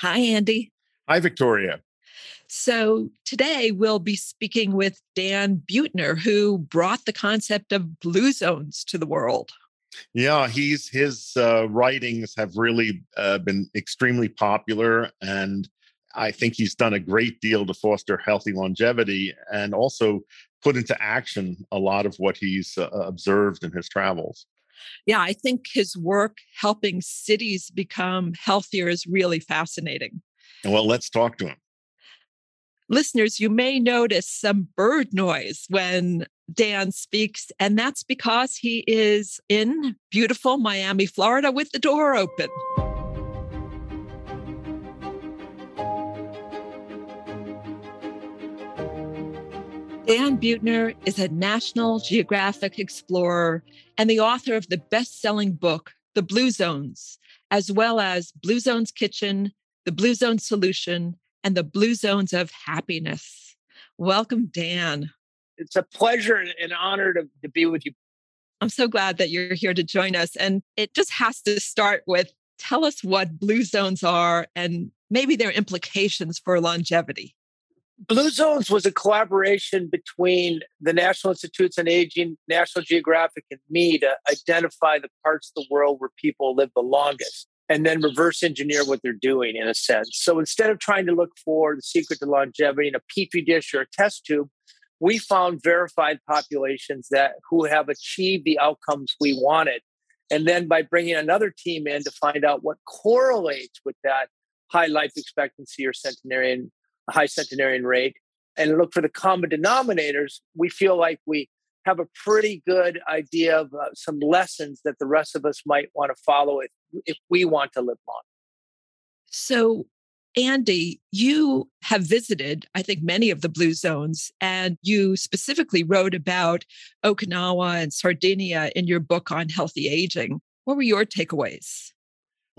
Hi, Andy. Hi, Victoria. So today we'll be speaking with Dan Buettner, who brought the concept of blue zones to the world. Yeah, he's his uh, writings have really uh, been extremely popular, and I think he's done a great deal to foster healthy longevity and also put into action a lot of what he's uh, observed in his travels. Yeah, I think his work helping cities become healthier is really fascinating. Well, let's talk to him. Listeners, you may notice some bird noise when Dan speaks, and that's because he is in beautiful Miami, Florida, with the door open. Dan Buettner is a National Geographic explorer and the author of the best selling book, The Blue Zones, as well as Blue Zones Kitchen, The Blue Zone Solution, and the Blue Zones of Happiness. Welcome, Dan. It's a pleasure and an honor to, to be with you. I'm so glad that you're here to join us. And it just has to start with tell us what blue zones are and maybe their implications for longevity. Blue Zones was a collaboration between the National Institutes on Aging, National Geographic, and me to identify the parts of the world where people live the longest and then reverse engineer what they're doing in a sense. So instead of trying to look for the secret to longevity in a petri dish or a test tube, we found verified populations that who have achieved the outcomes we wanted. And then by bringing another team in to find out what correlates with that high life expectancy or centenarian high centenarian rate and look for the common denominators, we feel like we have a pretty good idea of uh, some lessons that the rest of us might want to follow if, if we want to live long. So, Andy, you have visited, I think, many of the blue zones, and you specifically wrote about Okinawa and Sardinia in your book on healthy aging. What were your takeaways?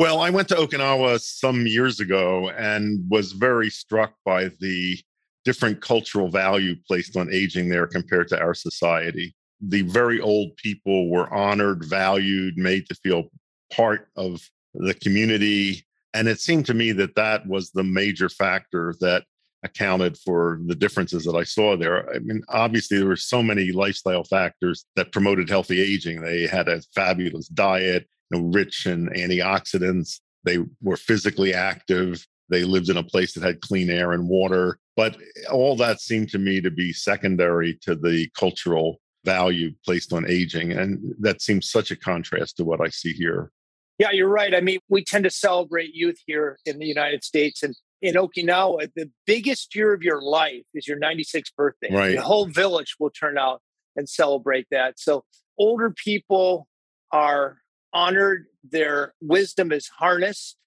Well, I went to Okinawa some years ago and was very struck by the different cultural value placed on aging there compared to our society. The very old people were honored, valued, made to feel part of the community. And it seemed to me that that was the major factor that accounted for the differences that I saw there. I mean, obviously, there were so many lifestyle factors that promoted healthy aging. They had a fabulous diet, you know, rich in antioxidants. They were physically active. They lived in a place that had clean air and water. But eh, all that seemed to me to be secondary to the cultural value placed on aging. And that seems such a contrast to what I see here. Yeah, you're right. I mean, we tend to celebrate youth here in the United States. And in Okinawa, the biggest year of your life is your 96th birthday. Right. The whole village will turn out and celebrate that. So older people are honored, their wisdom is harnessed.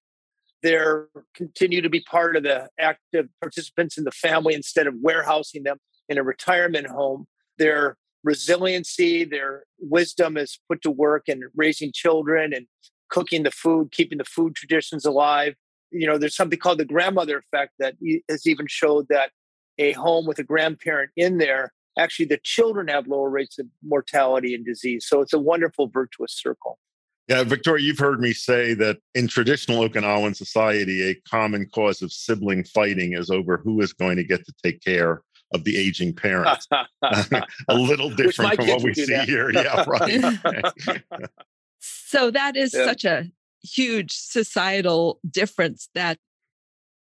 They're continue to be part of the active participants in the family instead of warehousing them in a retirement home. Their resiliency, their wisdom is put to work in raising children and cooking the food, keeping the food traditions alive. You know, there's something called the grandmother effect that has even showed that a home with a grandparent in there, actually the children have lower rates of mortality and disease. So it's a wonderful virtuous circle. Yeah, Victoria, you've heard me say that in traditional Okinawan society, a common cause of sibling fighting is over who is going to get to take care of the aging parents. a little different from what we see that. here. Yeah, right. so that is yeah. such a huge societal difference that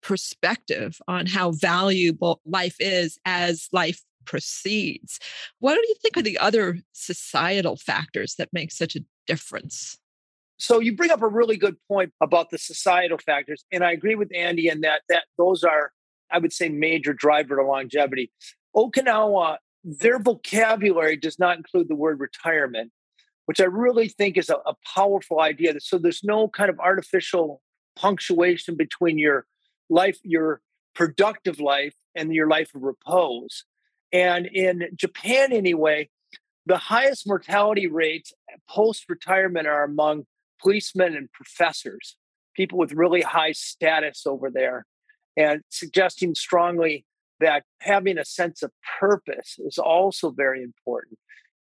perspective on how valuable life is as life proceeds. What do you think are the other societal factors that make such a difference? So you bring up a really good point about the societal factors, and I agree with Andy in that that those are, I would say, major driver to longevity. Okinawa, their vocabulary does not include the word retirement, which I really think is a, a powerful idea. So there's no kind of artificial punctuation between your life, your productive life, and your life of repose. And in Japan, anyway, the highest mortality rates post retirement are among policemen and professors, people with really high status over there, and suggesting strongly that having a sense of purpose is also very important.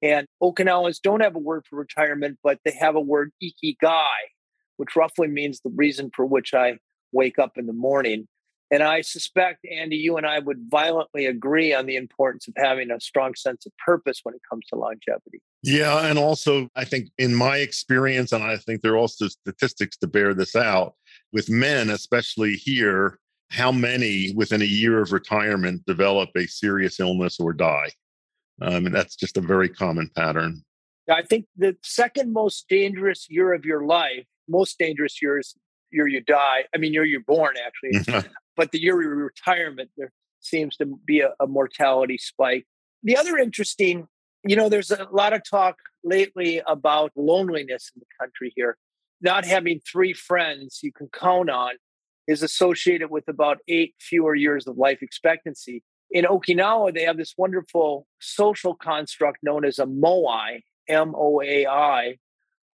And Okinawans don't have a word for retirement, but they have a word ikigai, which roughly means the reason for which I wake up in the morning. And I suspect, Andy, you and I would violently agree on the importance of having a strong sense of purpose when it comes to longevity. Yeah. And also, I think in my experience, and I think there are also statistics to bear this out, with men, especially here, how many within a year of retirement develop a serious illness or die? Um, and that's just a very common pattern. I think the second most dangerous year of your life, most dangerous year is year you die. I mean, year you're born, actually. but the year of retirement, there seems to be a, a mortality spike. The other interesting, you know, there's a lot of talk lately about loneliness in the country here. Not having three friends you can count on is associated with about eight fewer years of life expectancy. In Okinawa, they have this wonderful social construct known as a moai, M O A I,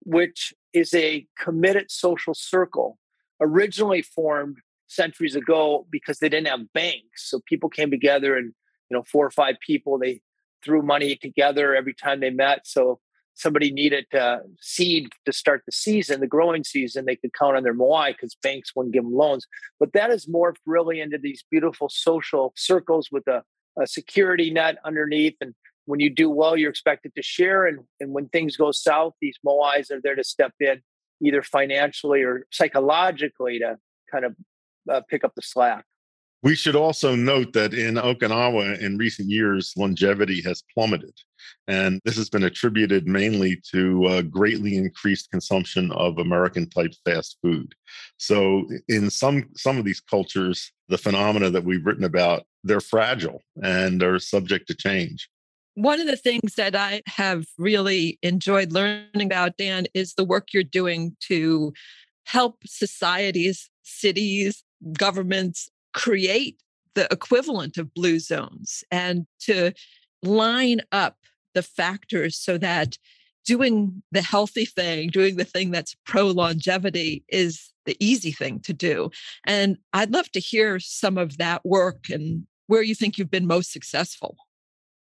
which is a committed social circle originally formed centuries ago because they didn't have banks. So people came together and, you know, four or five people, they threw money together every time they met. So somebody needed uh, seed to start the season, the growing season, they could count on their moai because banks wouldn't give them loans. But that has morphed really into these beautiful social circles with a, a security net underneath. And when you do well, you're expected to share. And, and when things go south, these moais are there to step in, either financially or psychologically to kind of uh, pick up the slack. We should also note that in Okinawa in recent years, longevity has plummeted. And this has been attributed mainly to uh, greatly increased consumption of American type fast food. So, in some, some of these cultures, the phenomena that we've written about, they're fragile and are subject to change. One of the things that I have really enjoyed learning about, Dan, is the work you're doing to help societies, cities, governments create the equivalent of blue zones and to line up the factors so that doing the healthy thing, doing the thing that's pro longevity is the easy thing to do. And I'd love to hear some of that work and where you think you've been most successful.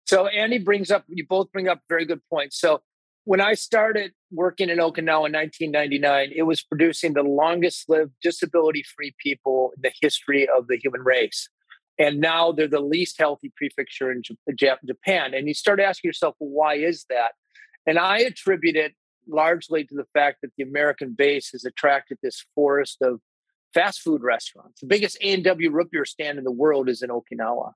So Andy brings up, you both bring up very good points. So when I started working in Okinawa in 1999, it was producing the longest lived disability free people in the history of the human race. And now they're the least healthy prefecture in Japan. And you start asking yourself, well, why is that? And I attribute it largely to the fact that the American base has attracted this forest of fast food restaurants. The biggest A&W root beer stand in the world is in Okinawa.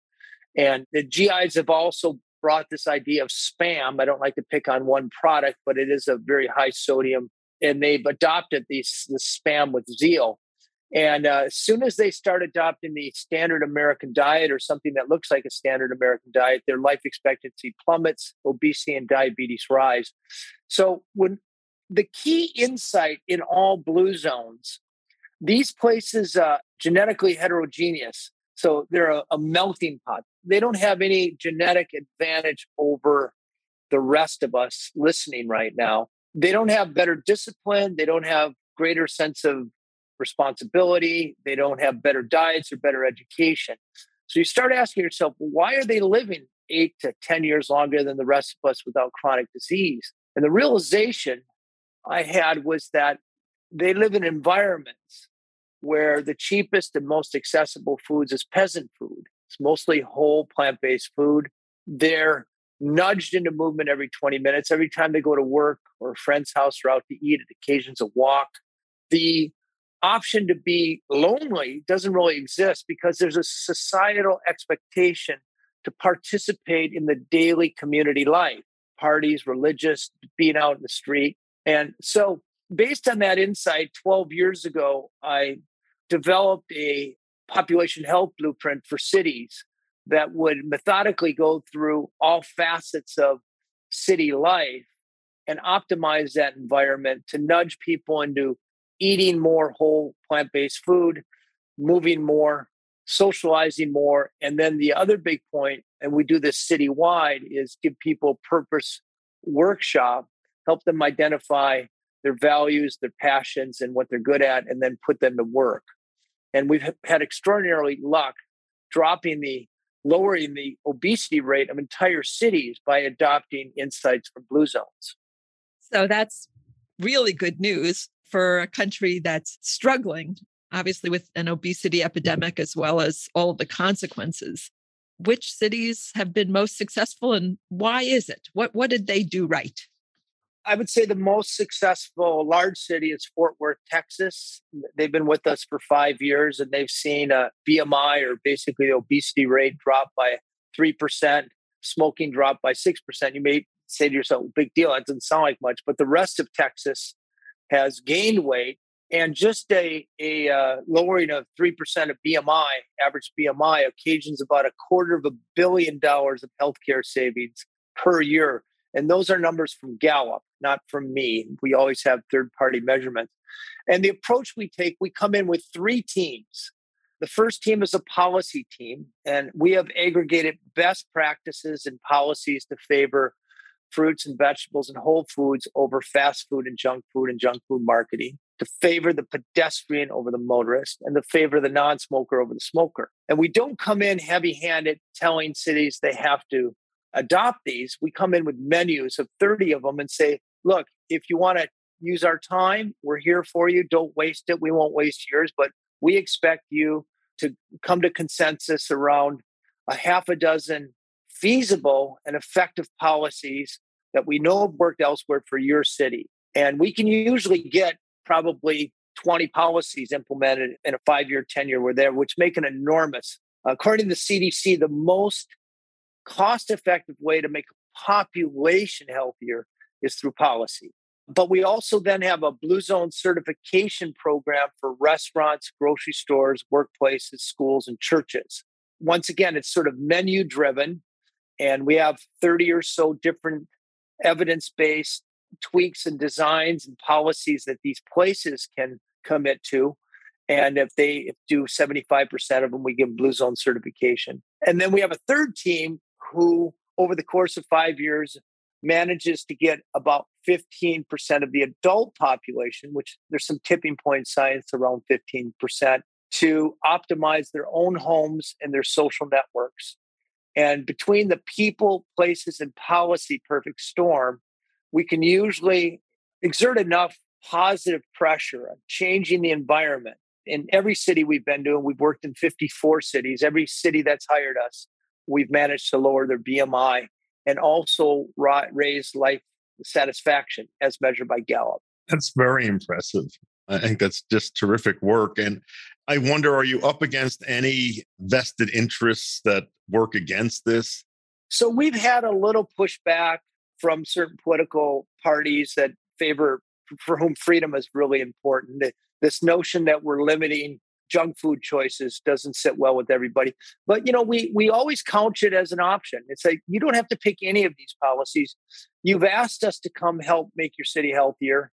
And the GIs have also brought this idea of spam. I don't like to pick on one product, but it is a very high sodium, and they've adopted these the spam with zeal. And uh, as soon as they start adopting the standard American diet or something that looks like a standard American diet, their life expectancy plummets, obesity and diabetes rise. So when the key insight in all blue zones, these places uh, genetically heterogeneous. So they're a, a melting pot they don't have any genetic advantage over the rest of us listening right now. They don't have better discipline. They don't have greater sense of responsibility. They don't have better diets or better education. So you start asking yourself, why are they living eight to 10 years longer than the rest of us without chronic disease? And the realization I had was that they live in environments where the cheapest and most accessible foods is peasant food. It's mostly whole plant based food. They're nudged into movement every 20 minutes. Every time they go to work or a friend's house or out to eat, it occasions a walk. The option to be lonely doesn't really exist because there's a societal expectation to participate in the daily community life parties, religious, being out in the street. And so, based on that insight, 12 years ago, I developed a population health blueprint for cities that would methodically go through all facets of city life and optimize that environment to nudge people into eating more whole plant based food, moving more, socializing more. And then the other big point, and we do this citywide, is give people purpose workshop, help them identify their values, their passions, and what they're good at, and then put them to work. And we've had extraordinarily luck dropping the lowering the obesity rate of entire cities by adopting insights from blue zones. So that's really good news for a country that's struggling obviously with an obesity epidemic as well as all of the consequences. Which cities have been most successful and why is it? What what did they do right? I would say the most successful large city is Fort Worth, Texas. They've been with us for five years and they've seen a BMI or basically the obesity rate drop by 3%, smoking drop by 6%. You may say to yourself, big deal. That doesn't sound like much, but the rest of Texas has gained weight and just a, a uh, lowering of 3% of BMI, average BMI, occasions about a quarter of a billion dollars of healthcare savings per year. And those are numbers from Gallup, not from me. We always have third party measurements. And the approach we take, we come in with three teams. The first team is a policy team, and we have aggregated best practices and policies to favor fruits and vegetables and whole foods over fast food and junk food and junk food marketing, to favor the pedestrian over the motorist, and to favor the non smoker over the smoker. And we don't come in heavy handed telling cities they have to adopt these. We come in with menus of 30 of them and say, look, if you want to use our time, we're here for you. Don't waste it. We won't waste yours, but we expect you to come to consensus around a half a dozen feasible and effective policies that we know have worked elsewhere for your city. And we can usually get probably 20 policies implemented in a five year tenure we're there, which make an enormous, according to the CDC, the most cost effective way to make a population healthier is through policy. But we also then have a Blue Zone certification program for restaurants, grocery stores, workplaces, schools, and churches. Once again, it's sort of menu driven, and we have 30 or so different evidence based tweaks and designs and policies that these places can commit to. And if they do 75% of them, we give Blue Zone certification. And then we have a third team who, over the course of five years, manages to get about 15% of the adult population, which there's some tipping point science around 15%, to optimize their own homes and their social networks. And between the people, places, and policy perfect storm, we can usually exert enough positive pressure on changing the environment. In every city we've been to, and we've worked in 54 cities, every city that's hired us, we've managed to lower their BMI and also raise life satisfaction as measured by Gallup. That's very impressive. I think that's just terrific work. And I wonder, are you up against any vested interests that work against this? So we've had a little pushback from certain political parties that favor, for whom freedom is really important. This notion that we're limiting junk food choices doesn't sit well with everybody. But you know, we we always couch it as an option. It's like you don't have to pick any of these policies. You've asked us to come help make your city healthier.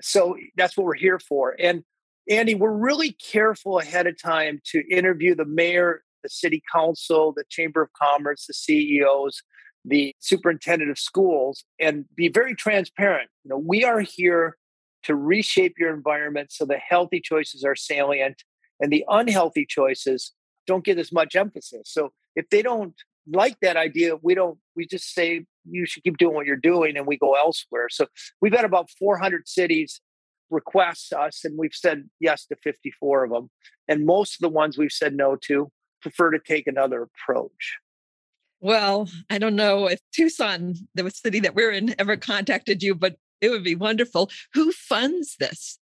So that's what we're here for. And Andy, we're really careful ahead of time to interview the mayor, the city council, the chamber of commerce, the CEOs, the superintendent of schools, and be very transparent. You know, we are here to reshape your environment so the healthy choices are salient and the unhealthy choices don't get as much emphasis. So if they don't like that idea, we don't, we just say you should keep doing what you're doing and we go elsewhere. So we've had about 400 cities request us and we've said yes to 54 of them. And most of the ones we've said no to prefer to take another approach. Well, I don't know if Tucson, the city that we're in, ever contacted you, but it would be wonderful. Who funds this?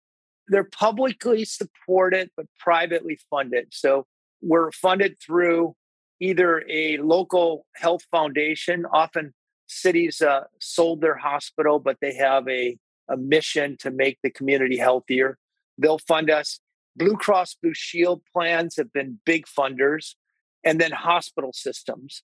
They're publicly supported, but privately funded. So we're funded through either a local health foundation. Often cities uh, sold their hospital, but they have a, a mission to make the community healthier. They'll fund us. Blue Cross Blue Shield plans have been big funders, and then hospital systems.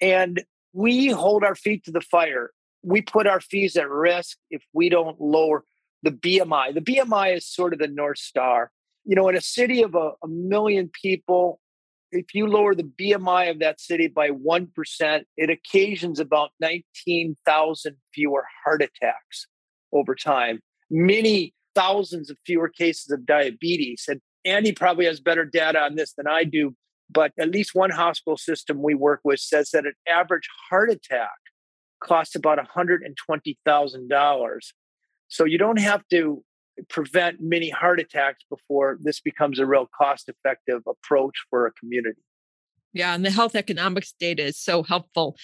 And we hold our feet to the fire. We put our fees at risk if we don't lower the BMI. The BMI is sort of the North Star. You know, in a city of a, a million people, if you lower the BMI of that city by 1%, it occasions about 19,000 fewer heart attacks over time, many thousands of fewer cases of diabetes. And Andy probably has better data on this than I do, but at least one hospital system we work with says that an average heart attack costs about $120,000 so you don't have to prevent many heart attacks before this becomes a real cost effective approach for a community. Yeah, and the health economics data is so helpful.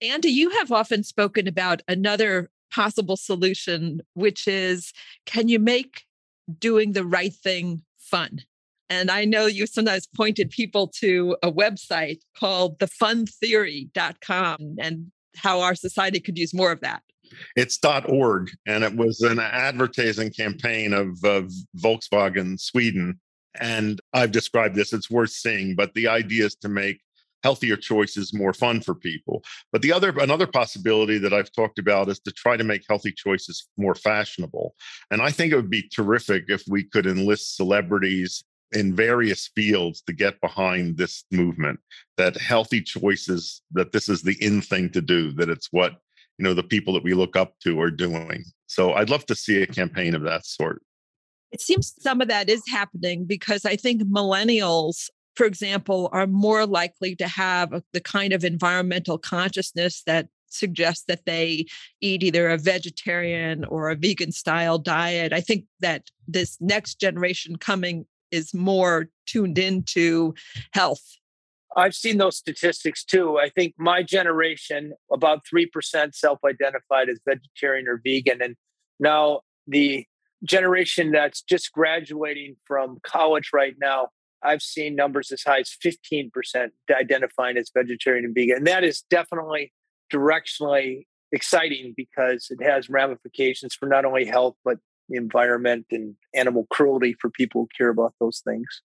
Andy, you have often spoken about another possible solution, which is can you make doing the right thing fun? And I know you sometimes pointed people to a website called thefuntheory.com and how our society could use more of that. It's .org, and it was an advertising campaign of, of Volkswagen Sweden. And I've described this; it's worth seeing. But the idea is to make healthier choices more fun for people. But the other another possibility that I've talked about is to try to make healthy choices more fashionable. And I think it would be terrific if we could enlist celebrities in various fields to get behind this movement that healthy choices that this is the in thing to do that it's what you know the people that we look up to are doing. So i'd love to see a campaign of that sort. It seems some of that is happening because i think millennials for example are more likely to have the kind of environmental consciousness that suggests that they eat either a vegetarian or a vegan style diet. I think that this next generation coming is more tuned into health. I've seen those statistics too. I think my generation, about 3% self identified as vegetarian or vegan. And now the generation that's just graduating from college right now, I've seen numbers as high as 15% identifying as vegetarian and vegan. And that is definitely directionally exciting because it has ramifications for not only health, but the environment and animal cruelty for people who care about those things.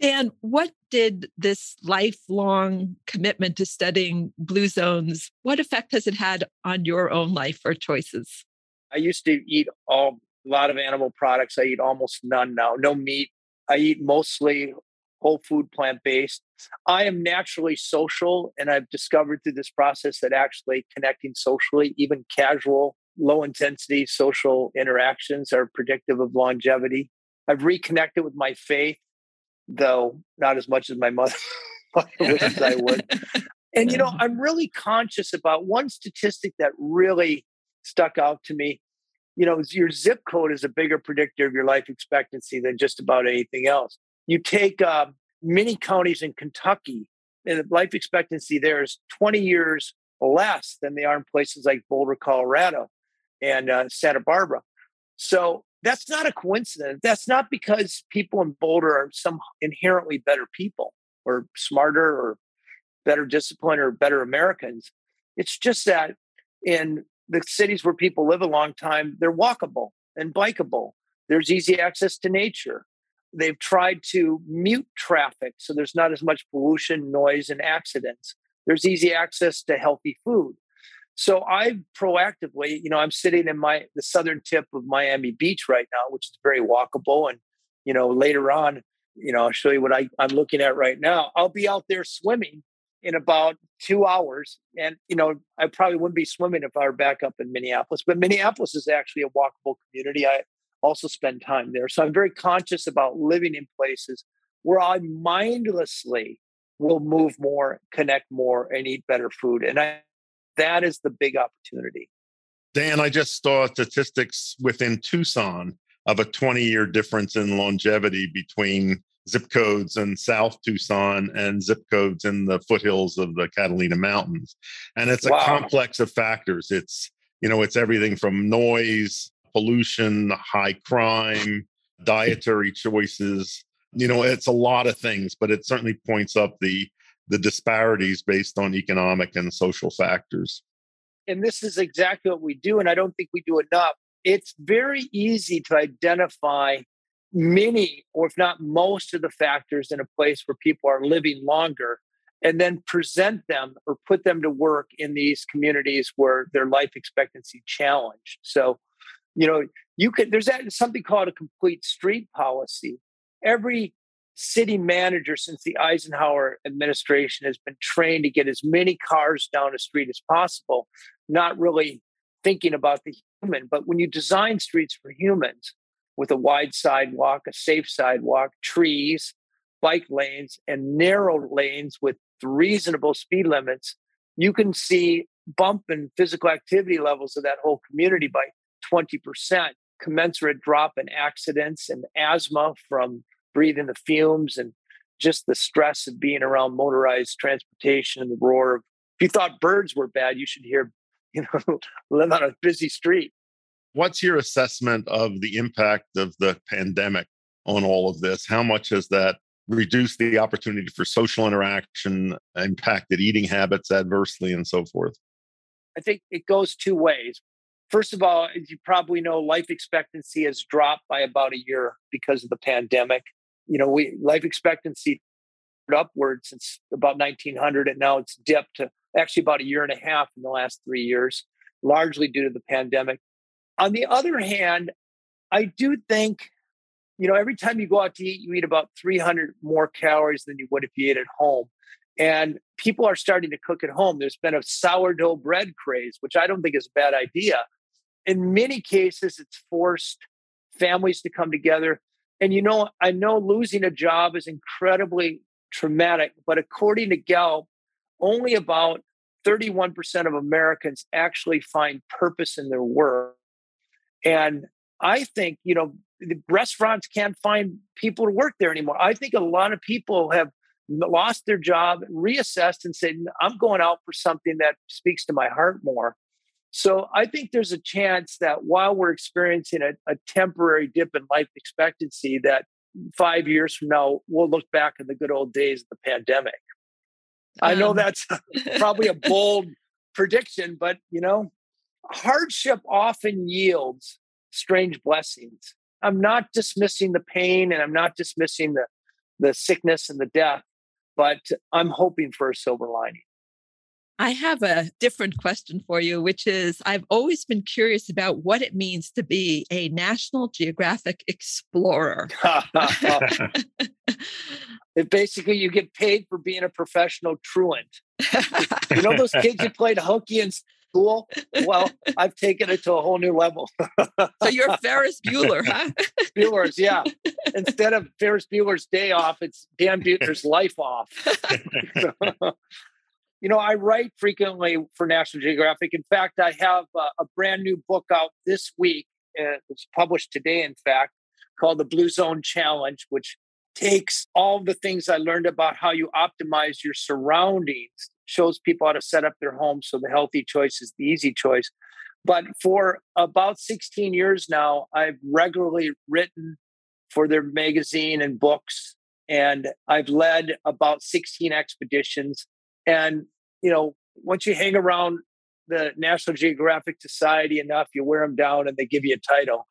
And what did this lifelong commitment to studying blue zones, what effect has it had on your own life or choices? I used to eat all, a lot of animal products. I eat almost none now. No meat. I eat mostly whole food plant based. I am naturally social, and I've discovered through this process that actually connecting socially, even casual low intensity social interactions are predictive of longevity. I've reconnected with my faith, though not as much as my mother wishes I would. And, you know, I'm really conscious about one statistic that really stuck out to me. You know, your zip code is a bigger predictor of your life expectancy than just about anything else. You take uh, many counties in Kentucky, and the life expectancy there is 20 years less than they are in places like Boulder, Colorado and uh, Santa Barbara. So that's not a coincidence. That's not because people in Boulder are some inherently better people or smarter or better disciplined or better Americans. It's just that in the cities where people live a long time, they're walkable and bikeable. There's easy access to nature. They've tried to mute traffic so there's not as much pollution, noise, and accidents. There's easy access to healthy food. So I proactively, you know, I'm sitting in my the southern tip of Miami Beach right now, which is very walkable. And you know, later on, you know, I'll show you what I, I'm looking at right now. I'll be out there swimming in about two hours. And, you know, I probably wouldn't be swimming if I were back up in Minneapolis, but Minneapolis is actually a walkable community. I also spend time there. So I'm very conscious about living in places where I mindlessly will move more, connect more, and eat better food. And I that is the big opportunity. Dan, I just saw statistics within Tucson of a 20 year difference in longevity between zip codes in South Tucson and zip codes in the foothills of the Catalina Mountains. And it's a wow. complex of factors. It's, you know, it's everything from noise, pollution, high crime, dietary choices. You know, it's a lot of things, but it certainly points up the the disparities based on economic and social factors. And this is exactly what we do. And I don't think we do enough. It's very easy to identify many, or if not most, of the factors in a place where people are living longer and then present them or put them to work in these communities where their life expectancy challenged. So, you know, you could, there's that, something called a complete street policy. Every city manager since the Eisenhower administration has been trained to get as many cars down a street as possible, not really thinking about the human. But when you design streets for humans with a wide sidewalk, a safe sidewalk, trees, bike lanes, and narrow lanes with reasonable speed limits, you can see bump in physical activity levels of that whole community by 20%. commensurate drop in accidents and asthma from breathing the fumes and just the stress of being around motorized transportation and the roar of if you thought birds were bad, you should hear, you know, live on a busy street. What's your assessment of the impact of the pandemic on all of this? How much has that reduced the opportunity for social interaction, impacted eating habits adversely, and so forth? I think it goes two ways. First of all, as you probably know, life expectancy has dropped by about a year because of the pandemic. You know, we life expectancy upward since about 1900, and now it's dipped to actually about a year and a half in the last three years, largely due to the pandemic. On the other hand, I do think, you know, every time you go out to eat, you eat about 300 more calories than you would if you ate at home. And people are starting to cook at home. There's been a sourdough bread craze, which I don't think is a bad idea. In many cases, it's forced families to come together. And, you know, I know losing a job is incredibly traumatic, but according to Gallup, only about 31% of Americans actually find purpose in their work. And I think, you know, the restaurants can't find people to work there anymore. I think a lot of people have lost their job, reassessed, and said, I'm going out for something that speaks to my heart more. So I think there's a chance that while we're experiencing a, a temporary dip in life expectancy, that five years from now, we'll look back in the good old days of the pandemic. I know um, that's probably a bold prediction, but you know, hardship often yields strange blessings. I'm not dismissing the pain and I'm not dismissing the the sickness and the death, but I'm hoping for a silver lining. I have a different question for you, which is I've always been curious about what it means to be a National Geographic explorer. it basically you get paid for being a professional truant. you know those kids who played hooky in school? Well, I've taken it to a whole new level. so you're Ferris Bueller, huh? Bueller's, yeah. Instead of Ferris Bueller's day off, it's Dan Buettner's life off. You know, I write frequently for National Geographic. In fact, I have a, a brand new book out this week. Uh, it's published today, in fact, called the Blue Zone Challenge, which takes all the things I learned about how you optimize your surroundings, shows people how to set up their home so the healthy choice is the easy choice. But for about 16 years now, I've regularly written for their magazine and books, and I've led about 16 expeditions. And, you know, once you hang around the National Geographic Society enough, you wear them down and they give you a title.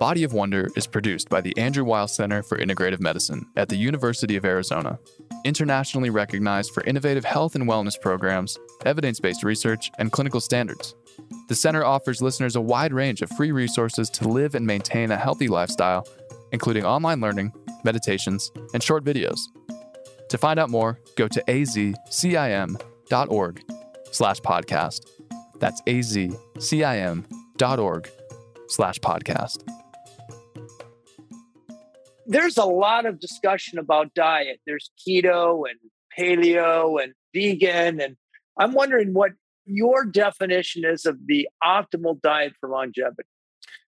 Body of Wonder is produced by the Andrew Weil Center for Integrative Medicine at the University of Arizona, internationally recognized for innovative health and wellness programs, evidence based research, and clinical standards. The center offers listeners a wide range of free resources to live and maintain a healthy lifestyle, including online learning, meditations, and short videos. To find out more, go to azcim.org slash podcast. That's azcim.org slash podcast there's a lot of discussion about diet. There's keto and paleo and vegan. And I'm wondering what your definition is of the optimal diet for longevity.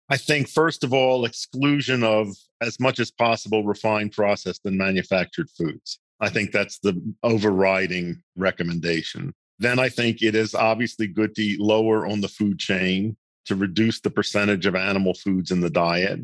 I think, first of all, exclusion of as much as possible refined, processed, and manufactured foods. I think that's the overriding recommendation. Then I think it is obviously good to eat lower on the food chain to reduce the percentage of animal foods in the diet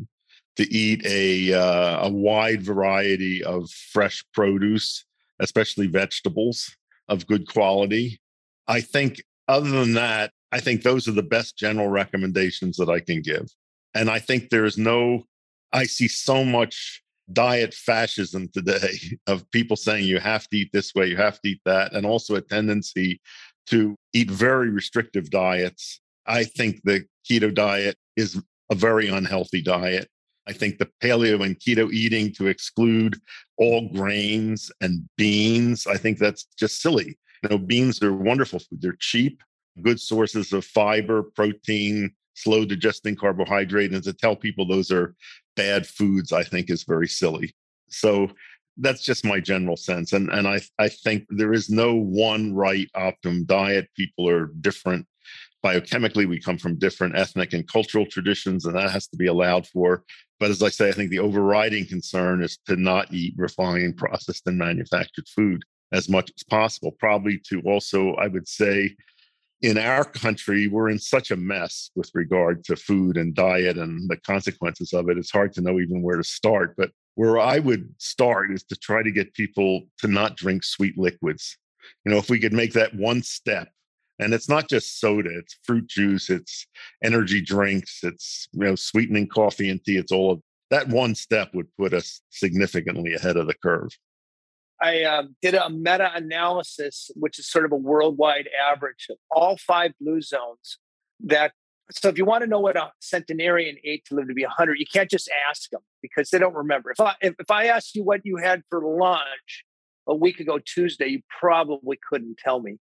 to eat a uh, a wide variety of fresh produce, especially vegetables of good quality. I think other than that, I think those are the best general recommendations that I can give. And I think there is no I see so much diet fascism today of people saying you have to eat this way, you have to eat that, and also a tendency to eat very restrictive diets. I think the keto diet is a very unhealthy diet. I think the paleo and keto eating to exclude all grains and beans, I think that's just silly. You know, beans are wonderful food. They're cheap, good sources of fiber, protein, slow digesting carbohydrate. And to tell people those are bad foods, I think is very silly. So that's just my general sense. And and I I think there is no one right optimum diet. People are different biochemically we come from different ethnic and cultural traditions and that has to be allowed for but as i say i think the overriding concern is to not eat refined processed and manufactured food as much as possible probably to also i would say in our country we're in such a mess with regard to food and diet and the consequences of it. It's hard to know even where to start but where i would start is to try to get people to not drink sweet liquids. You know if we could make that one step and it's not just soda it's fruit juice it's energy drinks it's you know sweetening coffee and tea it's all of that one step would put us significantly ahead of the curve i um, did a meta-analysis which is sort of a worldwide average of all five blue zones that so if you want to know what a centenarian ate to live to be 100 you can't just ask them because they don't remember if i if, if i asked you what you had for lunch a week ago tuesday you probably couldn't tell me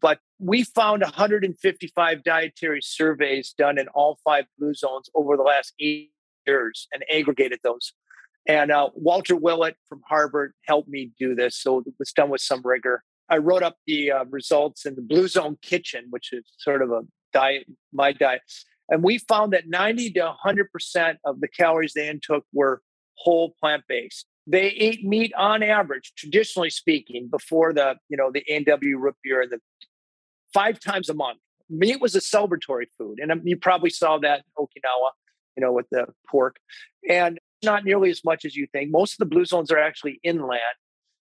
but we found 155 dietary surveys done in all five blue zones over the last eight years and aggregated those. And uh, Walter Willett from Harvard helped me do this. So it was done with some rigor. I wrote up the uh, results in the Blue Zone Kitchen, which is sort of a diet, my diet. And we found that 90 to 100% of the calories they intook were whole plant based. They ate meat on average, traditionally speaking, before the, you know, the A&W root beer the five times a month. Meat was a celebratory food. And um, you probably saw that in Okinawa, you know, with the pork. And not nearly as much as you think. Most of the blue zones are actually inland.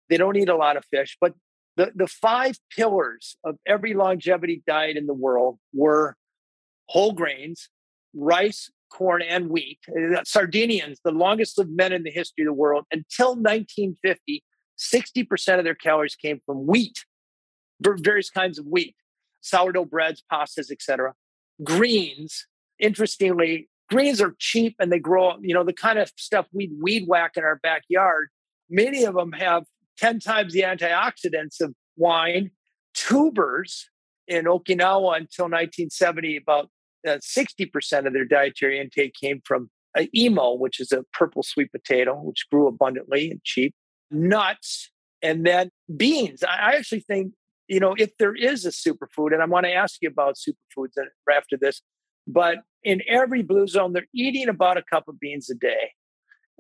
They don't eat a lot of fish, but the, the five pillars of every longevity diet in the world were whole grains, rice, corn, and wheat. Uh, Sardinians, the longest lived men in the history of the world, until 1950, 60% of their calories came from wheat, various kinds of wheat sourdough breads, pastas, etc. Greens, interestingly, greens are cheap and they grow, you know, the kind of stuff we weed whack in our backyard. Many of them have 10 times the antioxidants of wine. Tubers in Okinawa until 1970, about uh, 60% of their dietary intake came from uh, imo, which is a purple sweet potato, which grew abundantly and cheap, nuts, and then beans. I actually think you know, if there is a superfood, and I want to ask you about superfoods after this, but in every blue zone, they're eating about a cup of beans a day.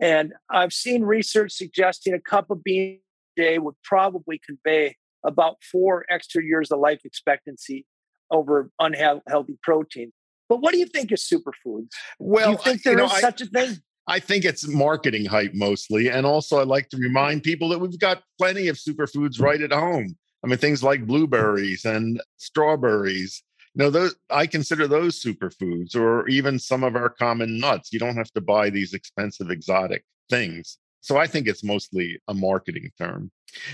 And I've seen research suggesting a cup of beans a day would probably convey about four extra years of life expectancy over unhealthy protein. But what do you think is superfoods? Well, do you think there you is know, such a thing? I think it's marketing hype mostly. And also, I like to remind people that we've got plenty of superfoods right at home. I mean, things like blueberries and strawberries. You know, those I consider those superfoods, or even some of our common nuts. You don't have to buy these expensive exotic things. So I think it's mostly a marketing term.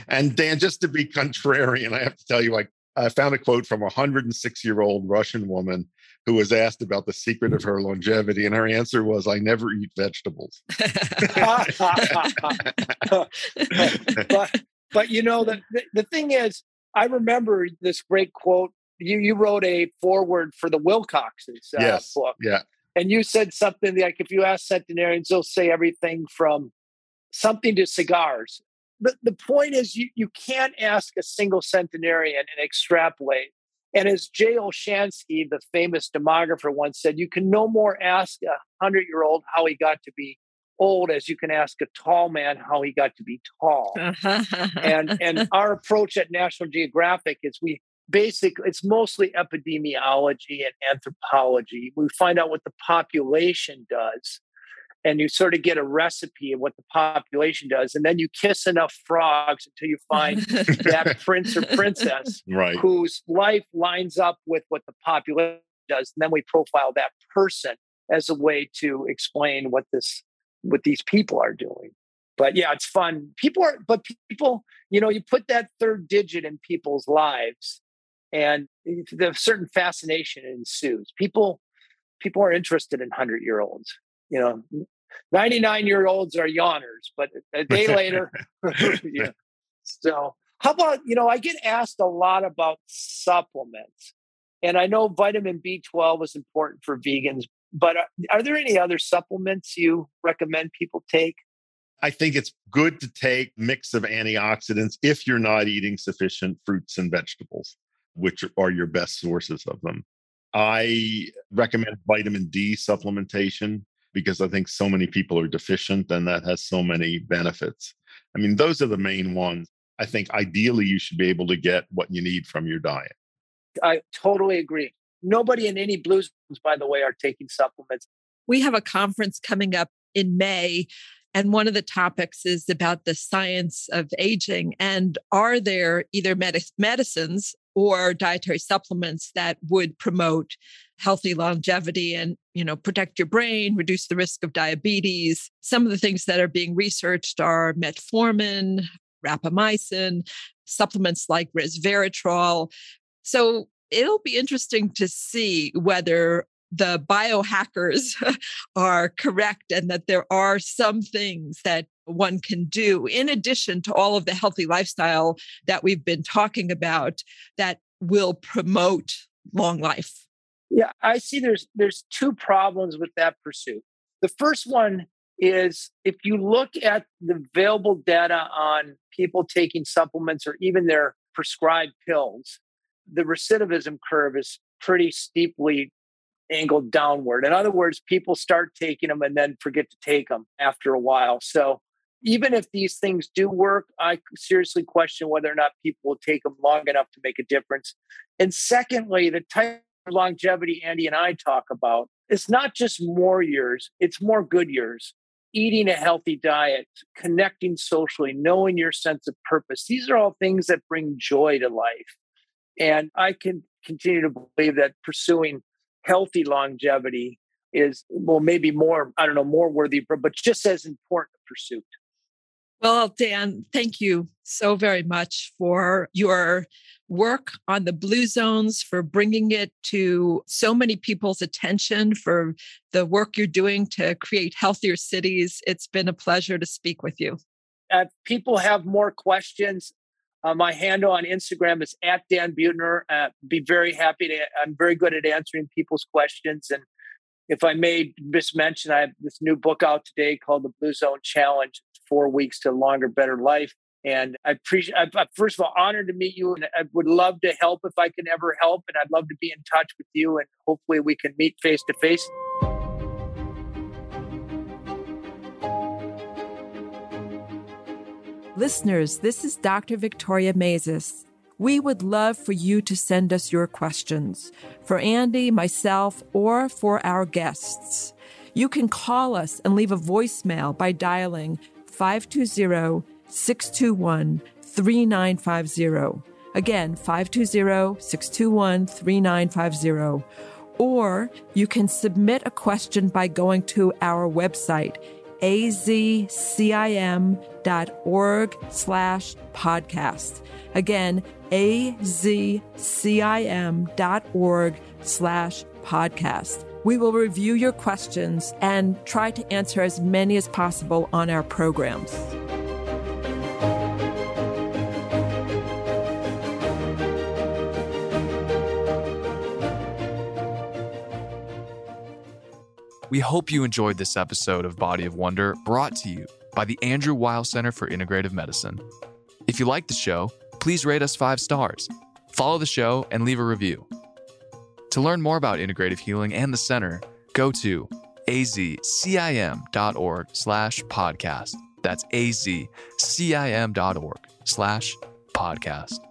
And Dan, just to be contrarian, I have to tell you, I, I found a quote from a 106 year old Russian woman who was asked about the secret of her longevity, and her answer was, "I never eat vegetables." but but you know, the, the, the thing is, I remember this great quote. You you wrote a foreword for the Willcoxes uh, yes. book. Yeah. And you said something like, if you ask centenarians, they'll say everything from something to cigars. But the point is, you, you can't ask a single centenarian and extrapolate. And as Jay Olshansky, the famous demographer, once said, you can no more ask a 100 year old how he got to be old as you can ask a tall man how he got to be tall. and and our approach at National Geographic is we basically it's mostly epidemiology and anthropology. We find out what the population does. And you sort of get a recipe of what the population does, and then you kiss enough frogs until you find that prince or princess right. whose life lines up with what the population does. And then we profile that person as a way to explain what this what these people are doing. But yeah, it's fun. People are, but people, you know, you put that third digit in people's lives, and the certain fascination ensues. People, people are interested in hundred year olds. You know, ninety nine year olds are yawners, but a day later, yeah. So, how about you know? I get asked a lot about supplements, and I know vitamin B twelve is important for vegans, but are, are there any other supplements you recommend people take? I think it's good to take mix of antioxidants if you're not eating sufficient fruits and vegetables, which are your best sources of them. I recommend vitamin D supplementation because I think so many people are deficient and that has so many benefits. I mean, those are the main ones. I think ideally you should be able to get what you need from your diet. I totally agree. Nobody in any blues, by the way, are taking supplements. We have a conference coming up in May and one of the topics is about the science of aging. And are there either med- medicines or dietary supplements that would promote healthy longevity and you know protect your brain reduce the risk of diabetes. Some of the things that are being researched are metformin rapamycin supplements like resveratrol. So it'll be interesting to see whether the biohackers are correct and that there are some things that one can do in addition to all of the healthy lifestyle that we've been talking about that will promote long life yeah i see there's there's two problems with that pursuit the first one is if you look at the available data on people taking supplements or even their prescribed pills the recidivism curve is pretty steeply angled downward. In other words, people start taking them and then forget to take them after a while. So even if these things do work, I seriously question whether or not people will take them long enough to make a difference. And secondly, the type of longevity Andy and I talk about, it's not just more years, it's more good years. Eating a healthy diet, connecting socially, knowing your sense of purpose. These are all things that bring joy to life. And I can continue to believe that pursuing healthy longevity is well maybe more i don't know more worthy but just as important a pursuit well dan thank you so very much for your work on the blue zones for bringing it to so many people's attention for the work you're doing to create healthier cities it's been a pleasure to speak with you uh, people have more questions uh, my handle on Instagram is at Dan Buettner. Uh, be very happy to. I'm very good at answering people's questions. And if I may just mention, I have this new book out today called The Blue Zone Challenge: Four Weeks to Longer, Better Life. And I appreciate. I'm, first of all, honored to meet you, and I would love to help if I can ever help. And I'd love to be in touch with you, and hopefully we can meet face to face. Listeners, this is Dr. Victoria Maizes. We would love for you to send us your questions for Andy, myself, or for our guests. You can call us and leave a voicemail by dialing 520 621 3950. Again, 520 621 3950. Or you can submit a question by going to our website azcim.org slash podcast. Again, azcim.org slash podcast. We will review your questions and try to answer as many as possible on our programs. We hope you enjoyed this episode of Body of Wonder brought to you by the Andrew Weil Center for Integrative Medicine. If you like the show, please rate us five stars, follow the show, and leave a review. To learn more about integrative healing and the center, go to azcim.org slash podcast. That's azcim.org slash podcast.